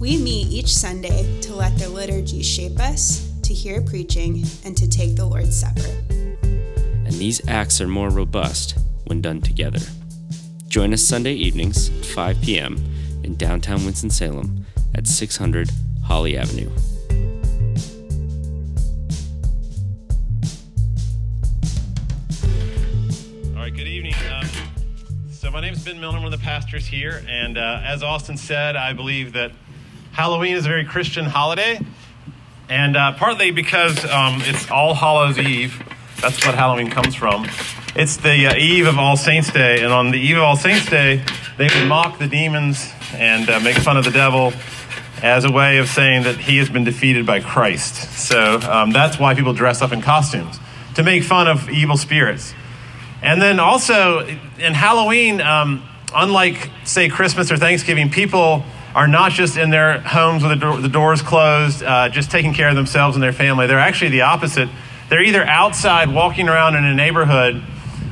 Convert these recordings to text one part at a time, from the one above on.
We meet each Sunday to let the liturgy shape us, to hear preaching, and to take the Lord's Supper. And these acts are more robust when done together. Join us Sunday evenings at 5 p.m. in downtown Winston-Salem at 600 Holly Avenue. All right, good evening. Um, so, my name is Ben Milner, one of the pastors here, and uh, as Austin said, I believe that Halloween is a very Christian holiday, and uh, partly because um, it's All Hallows Eve. That's what Halloween comes from. It's the uh, eve of All Saints' Day, and on the eve of All Saints' Day, they would mock the demons and uh, make fun of the devil as a way of saying that he has been defeated by Christ. So um, that's why people dress up in costumes to make fun of evil spirits. And then also in Halloween, um, unlike, say, Christmas or Thanksgiving, people are not just in their homes with the, the doors closed, uh, just taking care of themselves and their family. They're actually the opposite. They're either outside walking around in a neighborhood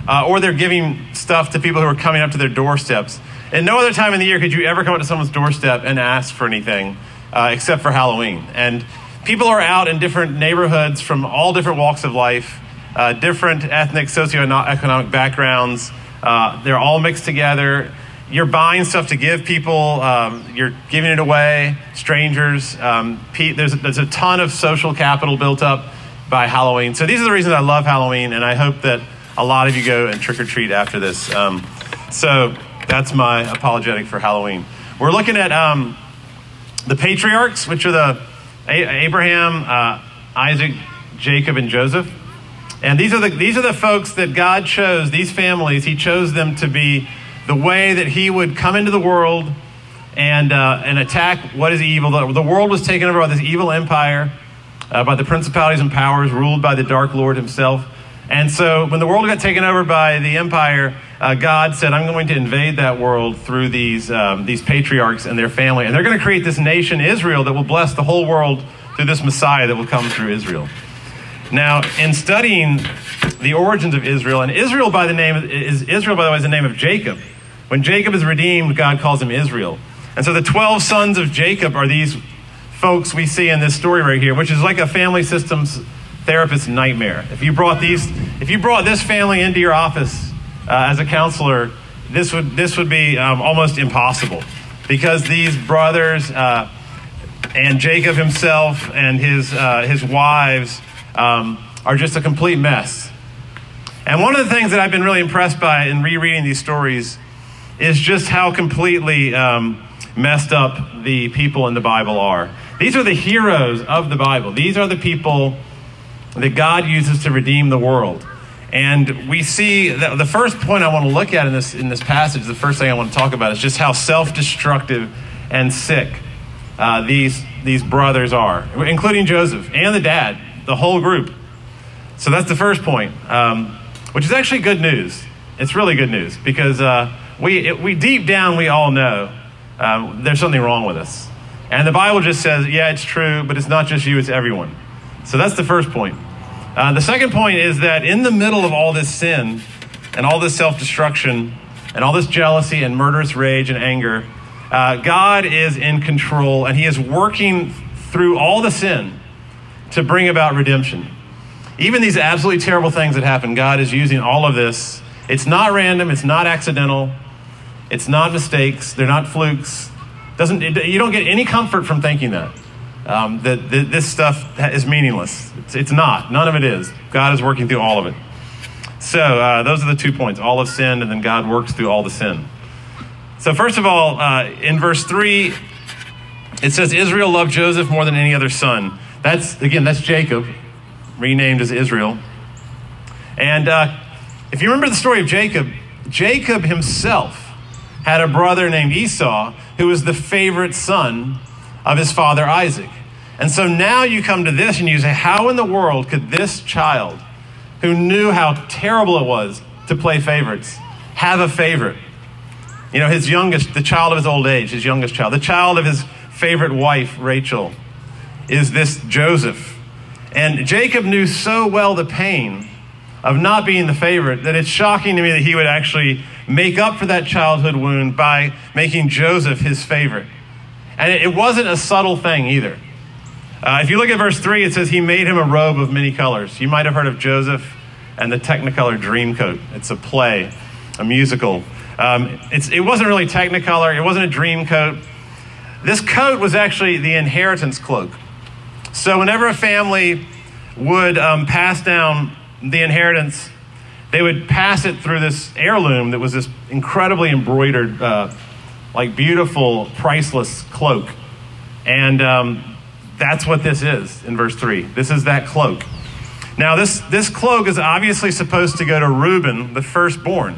uh, or they're giving stuff to people who are coming up to their doorsteps. And no other time in the year could you ever come up to someone's doorstep and ask for anything uh, except for Halloween. And people are out in different neighborhoods from all different walks of life, uh, different ethnic, socioeconomic backgrounds. Uh, they're all mixed together you're buying stuff to give people, um, you're giving it away, strangers. Um, there's, there's a ton of social capital built up by Halloween. So these are the reasons I love Halloween, and I hope that a lot of you go and trick or treat after this. Um, so that's my apologetic for Halloween. We're looking at um, the patriarchs, which are the Abraham, uh, Isaac, Jacob, and Joseph. And these are the these are the folks that God chose. These families, He chose them to be the way that he would come into the world and, uh, and attack what is evil. The, the, world was taken over by this evil empire, uh, by the principalities and powers ruled by the Dark Lord himself. And so when the world got taken over by the empire, uh, God said, I'm going to invade that world through these, um, these patriarchs and their family. And they're going to create this nation, Israel, that will bless the whole world through this Messiah that will come through Israel. Now, in studying the origins of Israel, and Israel by the name is Israel, by the way, is the name of Jacob. When Jacob is redeemed, God calls him Israel. And so the 12 sons of Jacob are these folks we see in this story right here, which is like a family systems therapist nightmare. If you brought these, if you brought this family into your office uh, as a counselor, this would this would be um, almost impossible because these brothers uh, and Jacob himself and his uh, his wives um, are just a complete mess. And one of the things that I've been really impressed by in rereading these stories is just how completely um, messed up the people in the Bible are. These are the heroes of the Bible. These are the people that God uses to redeem the world. And we see the first point I want to look at in this, in this passage, the first thing I want to talk about is just how self destructive and sick uh, these, these brothers are, including Joseph and the dad, the whole group. So that's the first point, um, which is actually good news. It's really good news because. Uh, we, it, we deep down, we all know um, there's something wrong with us. And the Bible just says, yeah, it's true, but it's not just you, it's everyone. So that's the first point. Uh, the second point is that in the middle of all this sin and all this self destruction and all this jealousy and murderous rage and anger, uh, God is in control and He is working through all the sin to bring about redemption. Even these absolutely terrible things that happen, God is using all of this. It's not random, it's not accidental. It's not mistakes. They're not flukes. Doesn't, it, you don't get any comfort from thinking that. Um, that, that, this stuff is meaningless. It's, it's, not. None of it is. God is working through all of it. So uh, those are the two points. All of sin, and then God works through all the sin. So first of all, uh, in verse three, it says Israel loved Joseph more than any other son. That's again, that's Jacob, renamed as Israel. And uh, if you remember the story of Jacob, Jacob himself had a brother named Esau who was the favorite son of his father Isaac. And so now you come to this and you say, how in the world could this child, who knew how terrible it was to play favorites, have a favorite? You know, his youngest, the child of his old age, his youngest child, the child of his favorite wife, Rachel, is this Joseph. And Jacob knew so well the pain of not being the favorite that it's shocking to me that he would actually make up for that childhood wound by making Joseph his favorite. And it wasn't a subtle thing either. Uh, if you look at verse 3, it says he made him a robe of many colors. You might have heard of Joseph and the Technicolor Dreamcoat. It's a play, a musical. Um, it wasn't really Technicolor, it wasn't a dream coat. This coat was actually the inheritance cloak. So, whenever a family would um, pass down the inheritance, they would pass it through this heirloom that was this incredibly embroidered, uh, like beautiful, priceless cloak. And um, that's what this is in verse 3. This is that cloak. Now, this, this cloak is obviously supposed to go to Reuben, the firstborn,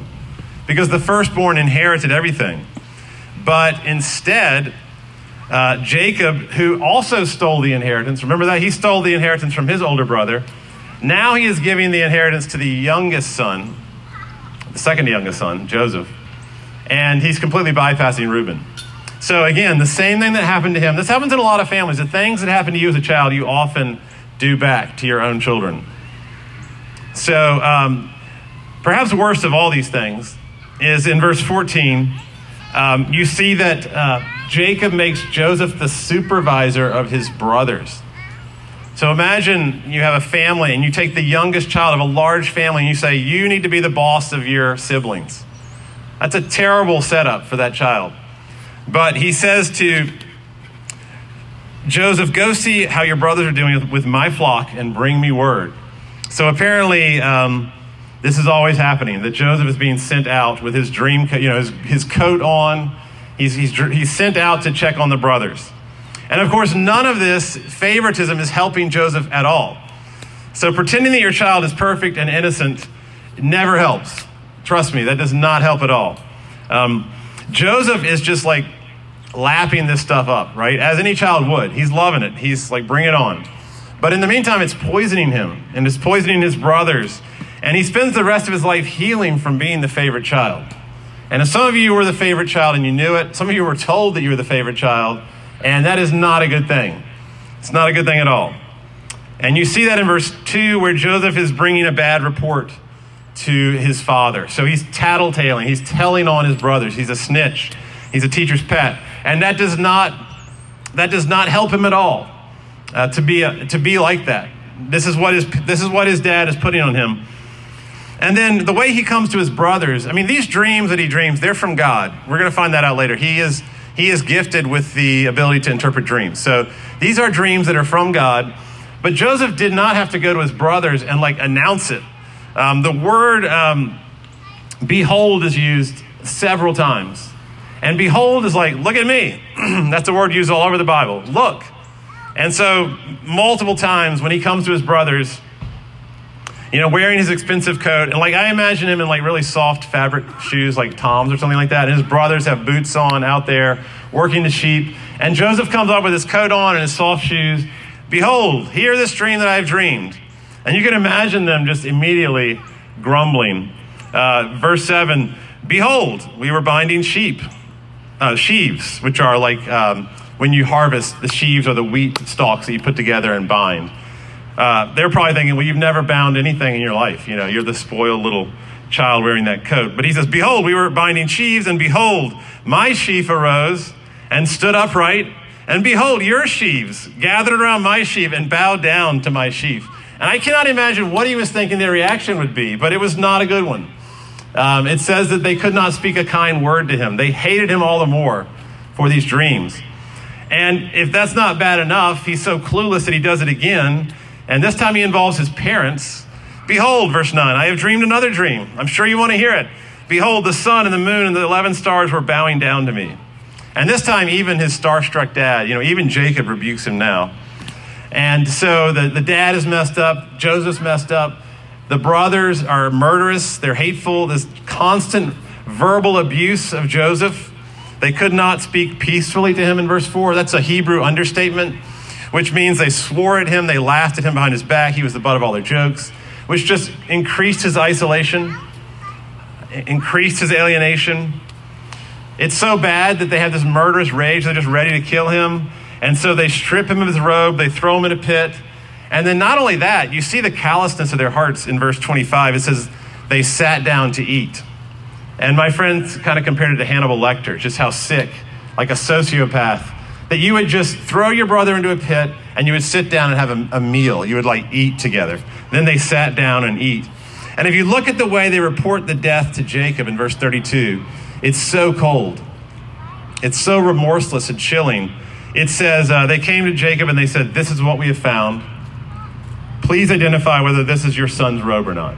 because the firstborn inherited everything. But instead, uh, Jacob, who also stole the inheritance, remember that? He stole the inheritance from his older brother. Now he is giving the inheritance to the youngest son, the second youngest son, Joseph. And he's completely bypassing Reuben. So again, the same thing that happened to him. This happens in a lot of families. The things that happen to you as a child, you often do back to your own children. So um, perhaps worst of all these things is in verse 14. Um, you see that uh, Jacob makes Joseph the supervisor of his brothers. So imagine you have a family and you take the youngest child of a large family and you say, You need to be the boss of your siblings. That's a terrible setup for that child. But he says to Joseph, Go see how your brothers are doing with my flock and bring me word. So apparently, um, this is always happening that Joseph is being sent out with his dream, you know, his, his coat on. He's, he's, he's sent out to check on the brothers. And of course, none of this favoritism is helping Joseph at all. So pretending that your child is perfect and innocent never helps. Trust me, that does not help at all. Um, Joseph is just like lapping this stuff up, right? As any child would. He's loving it. He's like, bring it on. But in the meantime, it's poisoning him and it's poisoning his brothers. And he spends the rest of his life healing from being the favorite child. And if some of you were the favorite child and you knew it, some of you were told that you were the favorite child, and that is not a good thing. It's not a good thing at all. And you see that in verse 2 where Joseph is bringing a bad report to his father. So he's tattletaling, he's telling on his brothers. He's a snitch. He's a teacher's pet. And that does not that does not help him at all uh, to be a, to be like that. This is what his this is what his dad is putting on him. And then the way he comes to his brothers, I mean, these dreams that he dreams, they're from God. We're going to find that out later. He is he is gifted with the ability to interpret dreams. So these are dreams that are from God. But Joseph did not have to go to his brothers and like announce it. Um, the word um, behold is used several times. And behold is like, look at me. That's a word used all over the Bible. Look. And so, multiple times when he comes to his brothers, you know, wearing his expensive coat, and like I imagine him in like really soft fabric shoes, like Tom's or something like that. And his brothers have boots on out there working the sheep. And Joseph comes up with his coat on and his soft shoes. Behold, hear this dream that I've dreamed. And you can imagine them just immediately grumbling. Uh, verse 7 Behold, we were binding sheep, uh, sheaves, which are like um, when you harvest, the sheaves or the wheat stalks that you put together and bind. Uh, they're probably thinking, well, you've never bound anything in your life. You know, you're the spoiled little child wearing that coat. But he says, Behold, we were binding sheaves, and behold, my sheaf arose and stood upright. And behold, your sheaves gathered around my sheaf and bowed down to my sheaf. And I cannot imagine what he was thinking their reaction would be, but it was not a good one. Um, it says that they could not speak a kind word to him. They hated him all the more for these dreams. And if that's not bad enough, he's so clueless that he does it again. And this time he involves his parents. Behold, verse 9, I have dreamed another dream. I'm sure you want to hear it. Behold, the sun and the moon and the 11 stars were bowing down to me. And this time, even his starstruck dad, you know, even Jacob rebukes him now. And so the, the dad is messed up, Joseph's messed up. The brothers are murderous, they're hateful. This constant verbal abuse of Joseph They could not speak peacefully to him in verse 4. That's a Hebrew understatement, which means they swore at him, they laughed at him behind his back. He was the butt of all their jokes, which just increased his isolation, increased his alienation. It's so bad that they have this murderous rage, they're just ready to kill him. And so they strip him of his robe, they throw him in a pit. And then not only that, you see the callousness of their hearts in verse 25. It says, they sat down to eat. And my friends kind of compared it to Hannibal Lecter, just how sick, like a sociopath, that you would just throw your brother into a pit and you would sit down and have a, a, meal. You would like eat together. Then they sat down and eat. And if you look at the way they report the death to Jacob in verse 32, it's so cold. It's so remorseless and chilling. It says, uh, They came to Jacob and they said, This is what we have found. Please identify whether this is your son's robe or not.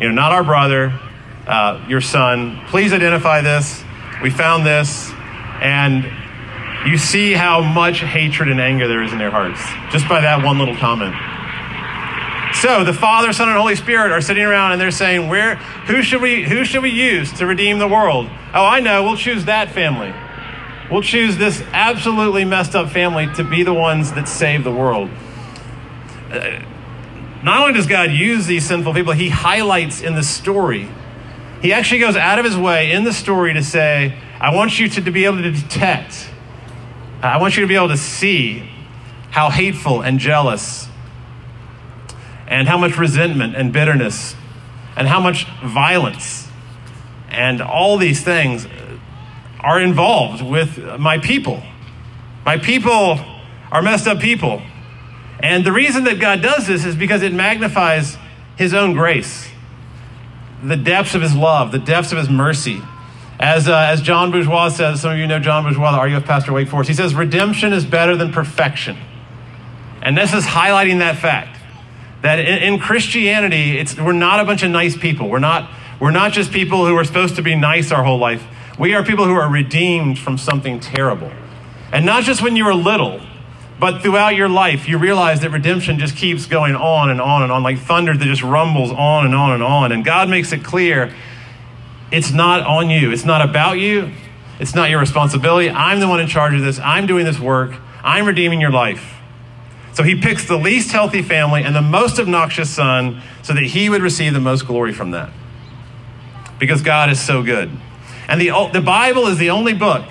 You know, not our brother, uh, your son. Please identify this. We found this. And you see how much hatred and anger there is in their hearts just by that one little comment. So the Father, Son, and Holy Spirit are sitting around and they're saying, Where who should we who should we use to redeem the world? Oh, I know, we'll choose that family. We'll choose this absolutely messed up family to be the ones that save the world. Uh, not only does God use these sinful people, he highlights in the story he actually goes out of his way in the story to say, I want you to, to be able to detect, Uh, I want you to be able to see how hateful and jealous and how much resentment and bitterness and how much violence and all these things are involved with my people. My people are messed up people. And the reason that God does this is because it magnifies his own grace the depths of his love, the depths of his mercy. As, uh, as John Bourgeois says, some of you know John Bourgeois, the RUF pastor Wake Forest, he says, redemption is better than perfection. And this is highlighting that fact that in, in Christianity, it's, we're not a bunch of nice people. We're not, we're not just people who are supposed to be nice our whole life. We are people who are redeemed from something terrible. And not just when you were little, but throughout your life, you realize that redemption just keeps going on and on and on, like thunder that just rumbles on and on and on. And God makes it clear it's not on you, it's not about you, it's not your responsibility. I'm the one in charge of this, I'm doing this work, I'm redeeming your life. So he picks the least healthy family and the most obnoxious son so that he would receive the most glory from that. Because God is so good. And the, the Bible is the only book,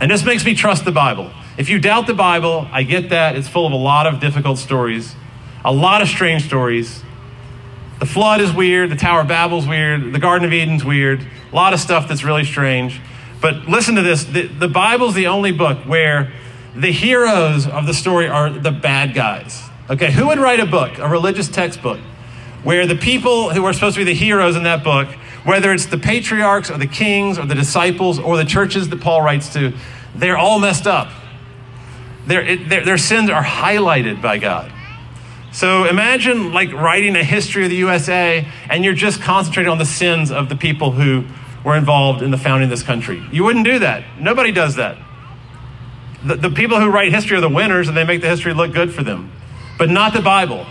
and this makes me trust the Bible. If you doubt the Bible, I get that. It's full of a lot of difficult stories, a lot of strange stories. The flood is weird, the Tower of Babel's weird, the Garden of Eden's weird, a lot of stuff that's really strange. But listen to this the, the Bible's the only book where the heroes of the story are the bad guys. Okay, who would write a book, a religious textbook, where the people who are supposed to be the heroes in that book, whether it's the patriarchs or the kings or the disciples or the churches that Paul writes to, they're all messed up their, their, their sins are highlighted by God. So imagine like writing a history of the USA and you're just concentrating on the sins of the people who were involved in the founding of this country. You wouldn't do that. Nobody does that. The, the people who write history are the winners and they make the history look good for them, but not the Bible.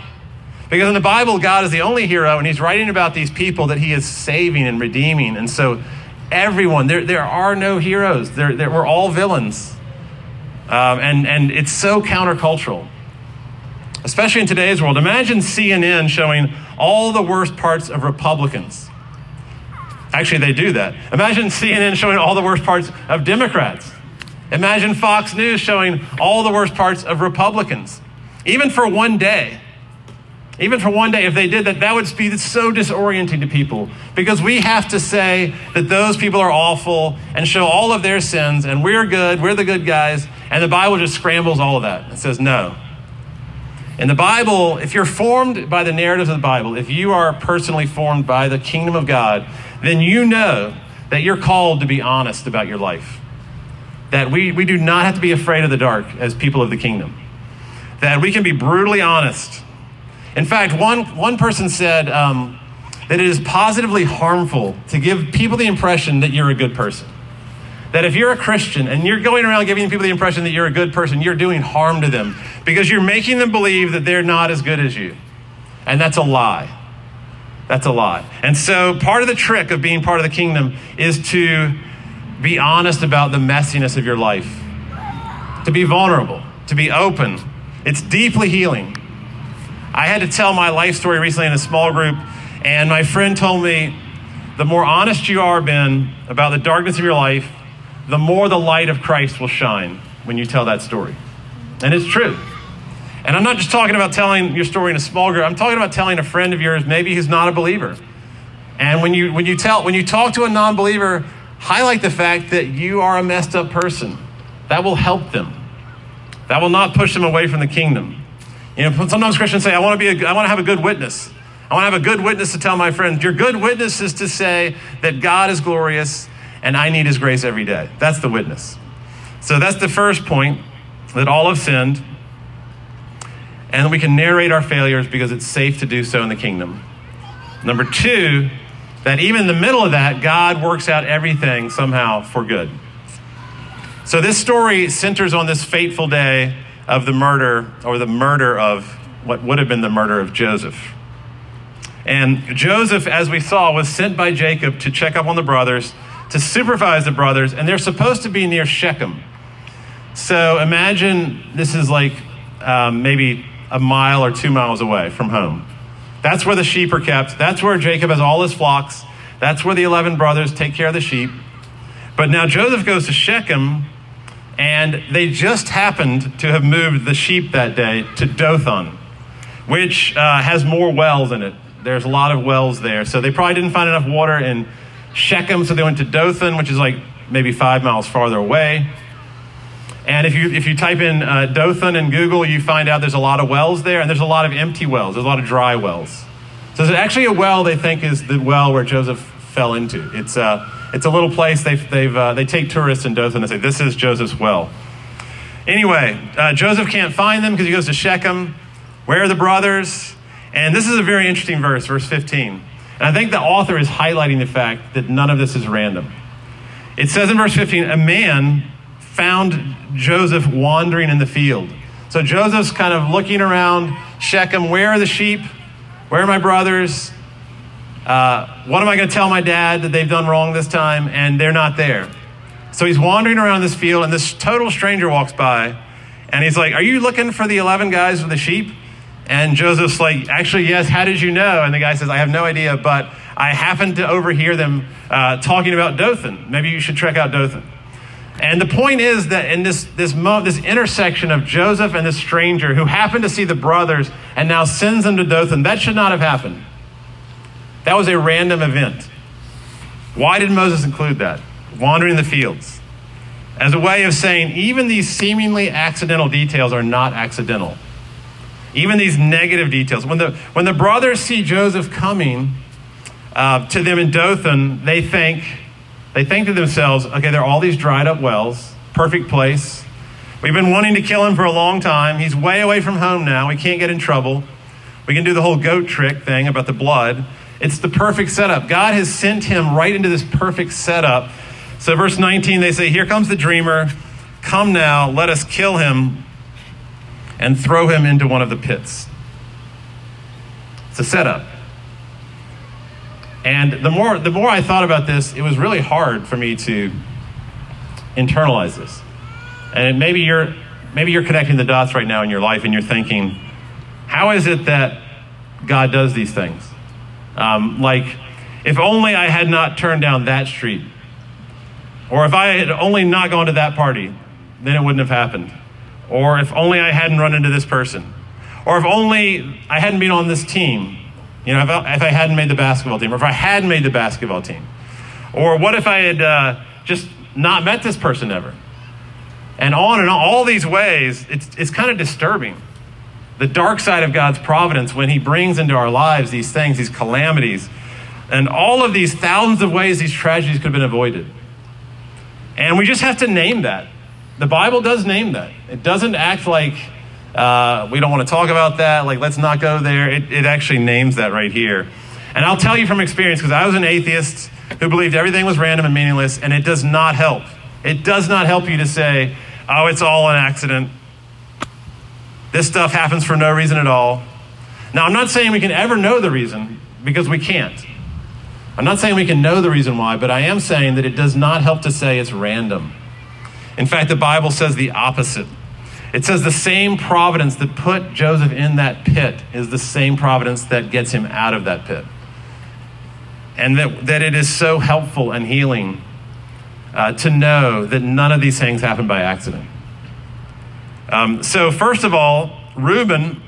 Because in the Bible, God is the only hero and he's writing about these people that he is saving and redeeming. And so everyone, there, there are no heroes. There, there, we're all villains. Um, and, and it's so countercultural, especially in today's world. Imagine CNN showing all the worst parts of Republicans. Actually, they do that. Imagine CNN showing all the worst parts of Democrats. Imagine Fox News showing all the worst parts of Republicans, even for one day. Even for one day, if they did that, that would be so disorienting to people because we have to say that those people are awful and show all of their sins and we're good, we're the good guys, and the Bible just scrambles all of that. and says no. In the Bible, if you're formed by the narratives of the Bible, if you are personally formed by the kingdom of God, then you know that you're called to be honest about your life. That we, we do not have to be afraid of the dark as people of the kingdom. That we can be brutally honest in fact, one, one person said um, that it is positively harmful to give people the impression that you're a good person. That if you're a Christian and you're going around giving people the impression that you're a good person, you're doing harm to them because you're making them believe that they're not as good as you. And that's a lie. That's a lie. And so part of the trick of being part of the kingdom is to be honest about the messiness of your life, to be vulnerable, to be open. It's deeply healing. I had to tell my life story recently in a small group, and my friend told me the more honest you are, Ben, about the darkness of your life, the more the light of Christ will shine when you tell that story. And it's true. And I'm not just talking about telling your story in a small group. I'm talking about telling a friend of yours, maybe who's not a believer. And when you when you tell when you talk to a non-believer, highlight the fact that you are a messed up person. That will help them. That will not push them away from the kingdom. You know, sometimes Christians say, "I want to be a, I want to have a good witness. I want to have a good witness to tell my friends." Your good witness is to say that God is glorious and I need His grace every day. That's the witness. So that's the first point that all have sinned, and we can narrate our failures because it's safe to do so in the kingdom. Number two, that even in the middle of that, God works out everything somehow for good. So this story centers on this fateful day of the murder, or the murder of what would have been the murder of Joseph. And Joseph, as we saw, was sent by Jacob to check up on the brothers, to supervise the brothers, and they're supposed to be near Shechem. So imagine this is like um, maybe a mile or two miles away from home. That's where the sheep are kept. That's where Jacob has all his flocks. That's where the 11 brothers take care of the sheep. But now Joseph goes to Shechem, and they just happened to have moved the sheep that day to Dothan, which uh, has more wells in it. There's a lot of wells there. So they probably didn't find enough water in Shechem, so they went to Dothan, which is like maybe five miles farther away. And if you, if you type in uh, Dothan in Google, you find out there's a lot of wells there, and there's a lot of empty wells. There's a lot of dry wells. So there's actually a well they think is the well where Joseph fell into. It's, uh, it's a little place they've, they've, uh, they take tourists in Dothan and say, This is Joseph's well. Anyway, uh, Joseph can't find them because he goes to Shechem. Where are the brothers? And this is a very interesting verse, verse 15. And I think the author is highlighting the fact that none of this is random. It says in verse 15, a man found Joseph wandering in the field. So Joseph's kind of looking around Shechem. Where are the sheep? Where are my brothers? Uh, what am I going to tell my dad that they've done wrong this time? And they're not there. So he's wandering around this field, and this total stranger walks by, and he's like, Are you looking for the 11 guys with the sheep? And Joseph's like, Actually, yes, how did you know? And the guy says, I have no idea, but I happened to overhear them uh, talking about Dothan. Maybe you should check out Dothan. And the point is that in this, this, mo- this intersection of Joseph and this stranger who happened to see the brothers and now sends them to Dothan, that should not have happened. That was a random event. Why did Moses include that? Wandering the fields. As a way of saying, even these seemingly accidental details are not accidental. Even these negative details. When the, when the brothers see Joseph coming uh, to them in Dothan, they think, they think to themselves, okay, there are all these dried up wells, perfect place. We've been wanting to kill him for a long time. He's way away from home now. We can't get in trouble. We can do the whole goat trick thing about the blood. It's the perfect setup. God has sent him right into this perfect setup. So, verse 19, they say, Here comes the dreamer. Come now, let us kill him and throw him into one of the pits. It's a setup. And the more, the more I thought about this, it was really hard for me to internalize this. And maybe you're, maybe you're connecting the dots right now in your life and you're thinking, how is it that God does these things? Um, like, if only I had not turned down that street, or if I had only not gone to that party, then it wouldn't have happened. Or if only I hadn't run into this person. Or if only I hadn't been on this team. You know, if I, if I hadn't made the basketball team, or if I had made the basketball team. Or what if I had uh, just not met this person ever? And on and on, all these ways, it's, it's kind of disturbing. The dark side of God's providence when He brings into our lives these things, these calamities, and all of these thousands of ways these tragedies could have been avoided. And we just have to name that. The Bible does name that. It doesn't act like uh, we don't want to talk about that, like let's not go there. It, it actually names that right here. And I'll tell you from experience, because I was an atheist who believed everything was random and meaningless, and it does not help. It does not help you to say, oh, it's all an accident. This stuff happens for no reason at all. Now, I'm not saying we can ever know the reason, because we can't. I'm not saying we can know the reason why, but I am saying that it does not help to say it's random. In fact, the Bible says the opposite. It says the same providence that put Joseph in that pit is the same providence that gets him out of that pit. And that, that it is so helpful and healing uh, to know that none of these things happen by accident. Um, so, first of all, Reuben,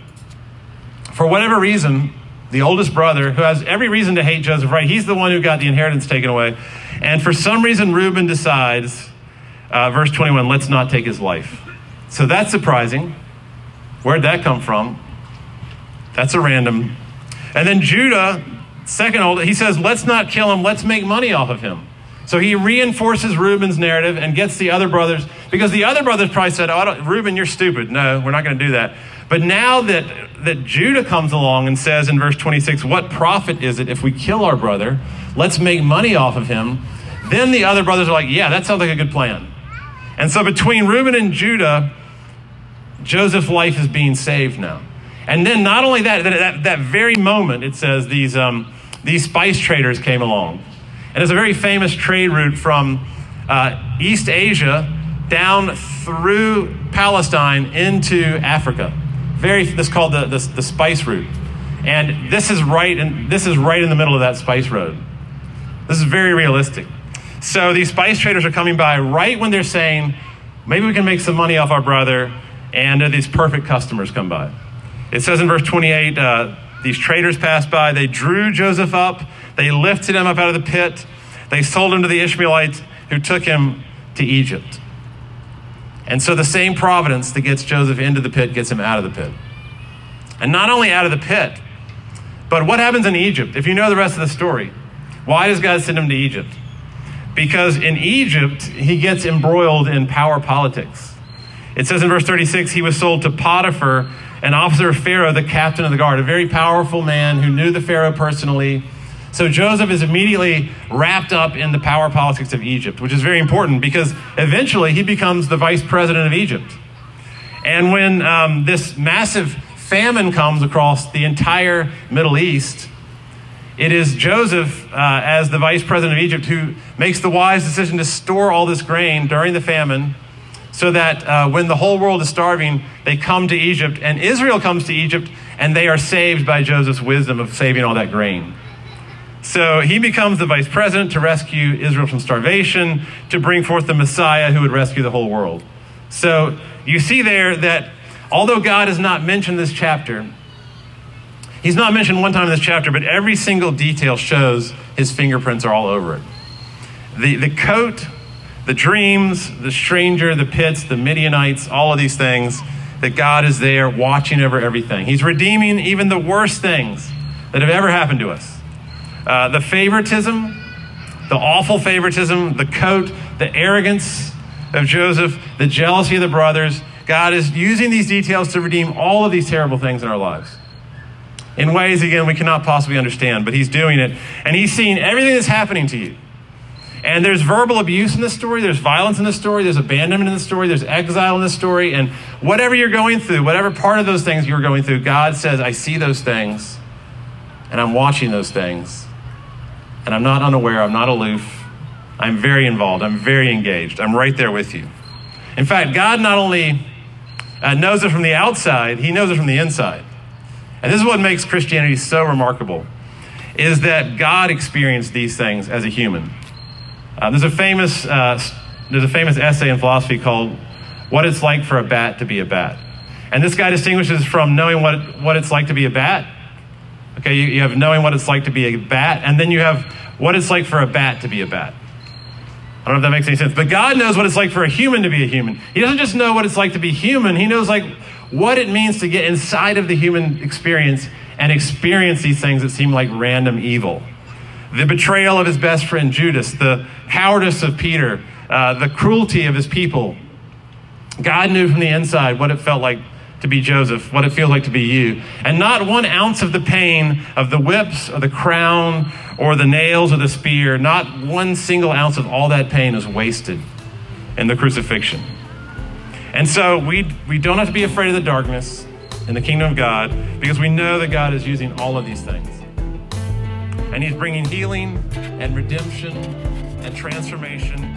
for whatever reason, the oldest brother, who has every reason to hate Joseph, right? He's the one who got the inheritance taken away. And for some reason, Reuben decides, uh, verse 21, let's not take his life. So that's surprising. Where'd that come from? That's a random. And then Judah, second old, he says, let's not kill him, let's make money off of him. So he reinforces Reuben's narrative and gets the other brothers, because the other brothers probably said, oh, Reuben, you're stupid. No, we're not going to do that. But now that, that Judah comes along and says in verse 26, what profit is it if we kill our brother? Let's make money off of him. Then the other brothers are like, yeah, that sounds like a good plan. And so between Reuben and Judah, Joseph's life is being saved now. And then not only that, that, that, that very moment, it says these, um, these spice traders came along. And it's a very famous trade route from uh, East Asia down through Palestine into Africa. Very, this is called the, the, the spice route. And this is right in, this is right in the middle of that spice road. This is very realistic. So these spice traders are coming by right when they're saying, maybe we can make some money off our brother, and uh, these perfect customers come by. It says in verse 28 uh, these traders passed by, they drew Joseph up, they lifted him up out of the pit, they sold him to the Ishmaelites who took him to Egypt. And so the same providence that gets Joseph into the pit gets him out of the pit. And not only out of the pit, but what happens in Egypt? If you know the rest of the story, why does God send him to Egypt? Because in Egypt, he gets embroiled in power politics. It says in verse 36 he was sold to Potiphar, an officer of Pharaoh, the captain of the guard, a very powerful man who knew the Pharaoh personally. So Joseph is immediately wrapped up in the power politics of Egypt, which is very important because eventually he becomes the vice president of Egypt. And when um, this massive famine comes across the entire Middle East, it is Joseph, uh, as the vice president of Egypt, who makes the wise decision to store all this grain during the famine so that uh, when the whole world is starving, they come to Egypt, and Israel comes to Egypt, and they are saved by Joseph's wisdom of saving all that grain. So he becomes the vice president to rescue Israel from starvation, to bring forth the Messiah who would rescue the whole world. So you see there that although God is not mentioned this chapter, he's not mentioned one time in this chapter, but every single detail shows his fingerprints are all over it. The, the coat, the dreams, the stranger, the pits, the Midianites, all of these things, that God is there watching over everything. He's redeeming even the worst things that have ever happened to us. Uh, the favoritism, the awful favoritism, the coat, the arrogance of Joseph, the jealousy of the brothers. God is using these details to redeem all of these terrible things in our lives. In ways, again, we cannot possibly understand, but He's doing it. And He's seeing everything that's happening to you. And there's verbal abuse in this story, there's violence in this story, there's abandonment in this story, there's exile in this story. And whatever you're going through, whatever part of those things you're going through, God says, I see those things, and I'm watching those things and I'm not unaware, I'm not aloof. I'm very involved, I'm very engaged, I'm right there with you. In fact, God not only uh, knows it from the outside, He knows it from the inside. And this is what makes Christianity so remarkable, is that God experienced these things as a human. Uh, there's a famous uh, there's a famous essay in philosophy called "What It's Like for a Bat to Be a Bat," and this guy distinguishes from knowing what what it's like to be a bat Okay, you, you have knowing what it's like to be a bat, and then you have what it's like for a bat to be a bat. I don't know if that makes any sense, but God knows what it's like for a human to be a human. He doesn't just know what it's like to be human, He knows like what it means to get inside of the human experience and experience these things that seem like random evil. The betrayal of his best friend Judas, the cowardice of Peter, uh, the cruelty of his people. God knew from the inside what it felt like to be Joseph, what it feels like to be you. And not one ounce of the pain of the whips or the crown or the nails or the spear, not one single ounce of all that pain is wasted in the crucifixion. And so we, we don't have to be afraid of the darkness in the kingdom of God because we know that God is using all of these things. And He's bringing healing and redemption and transformation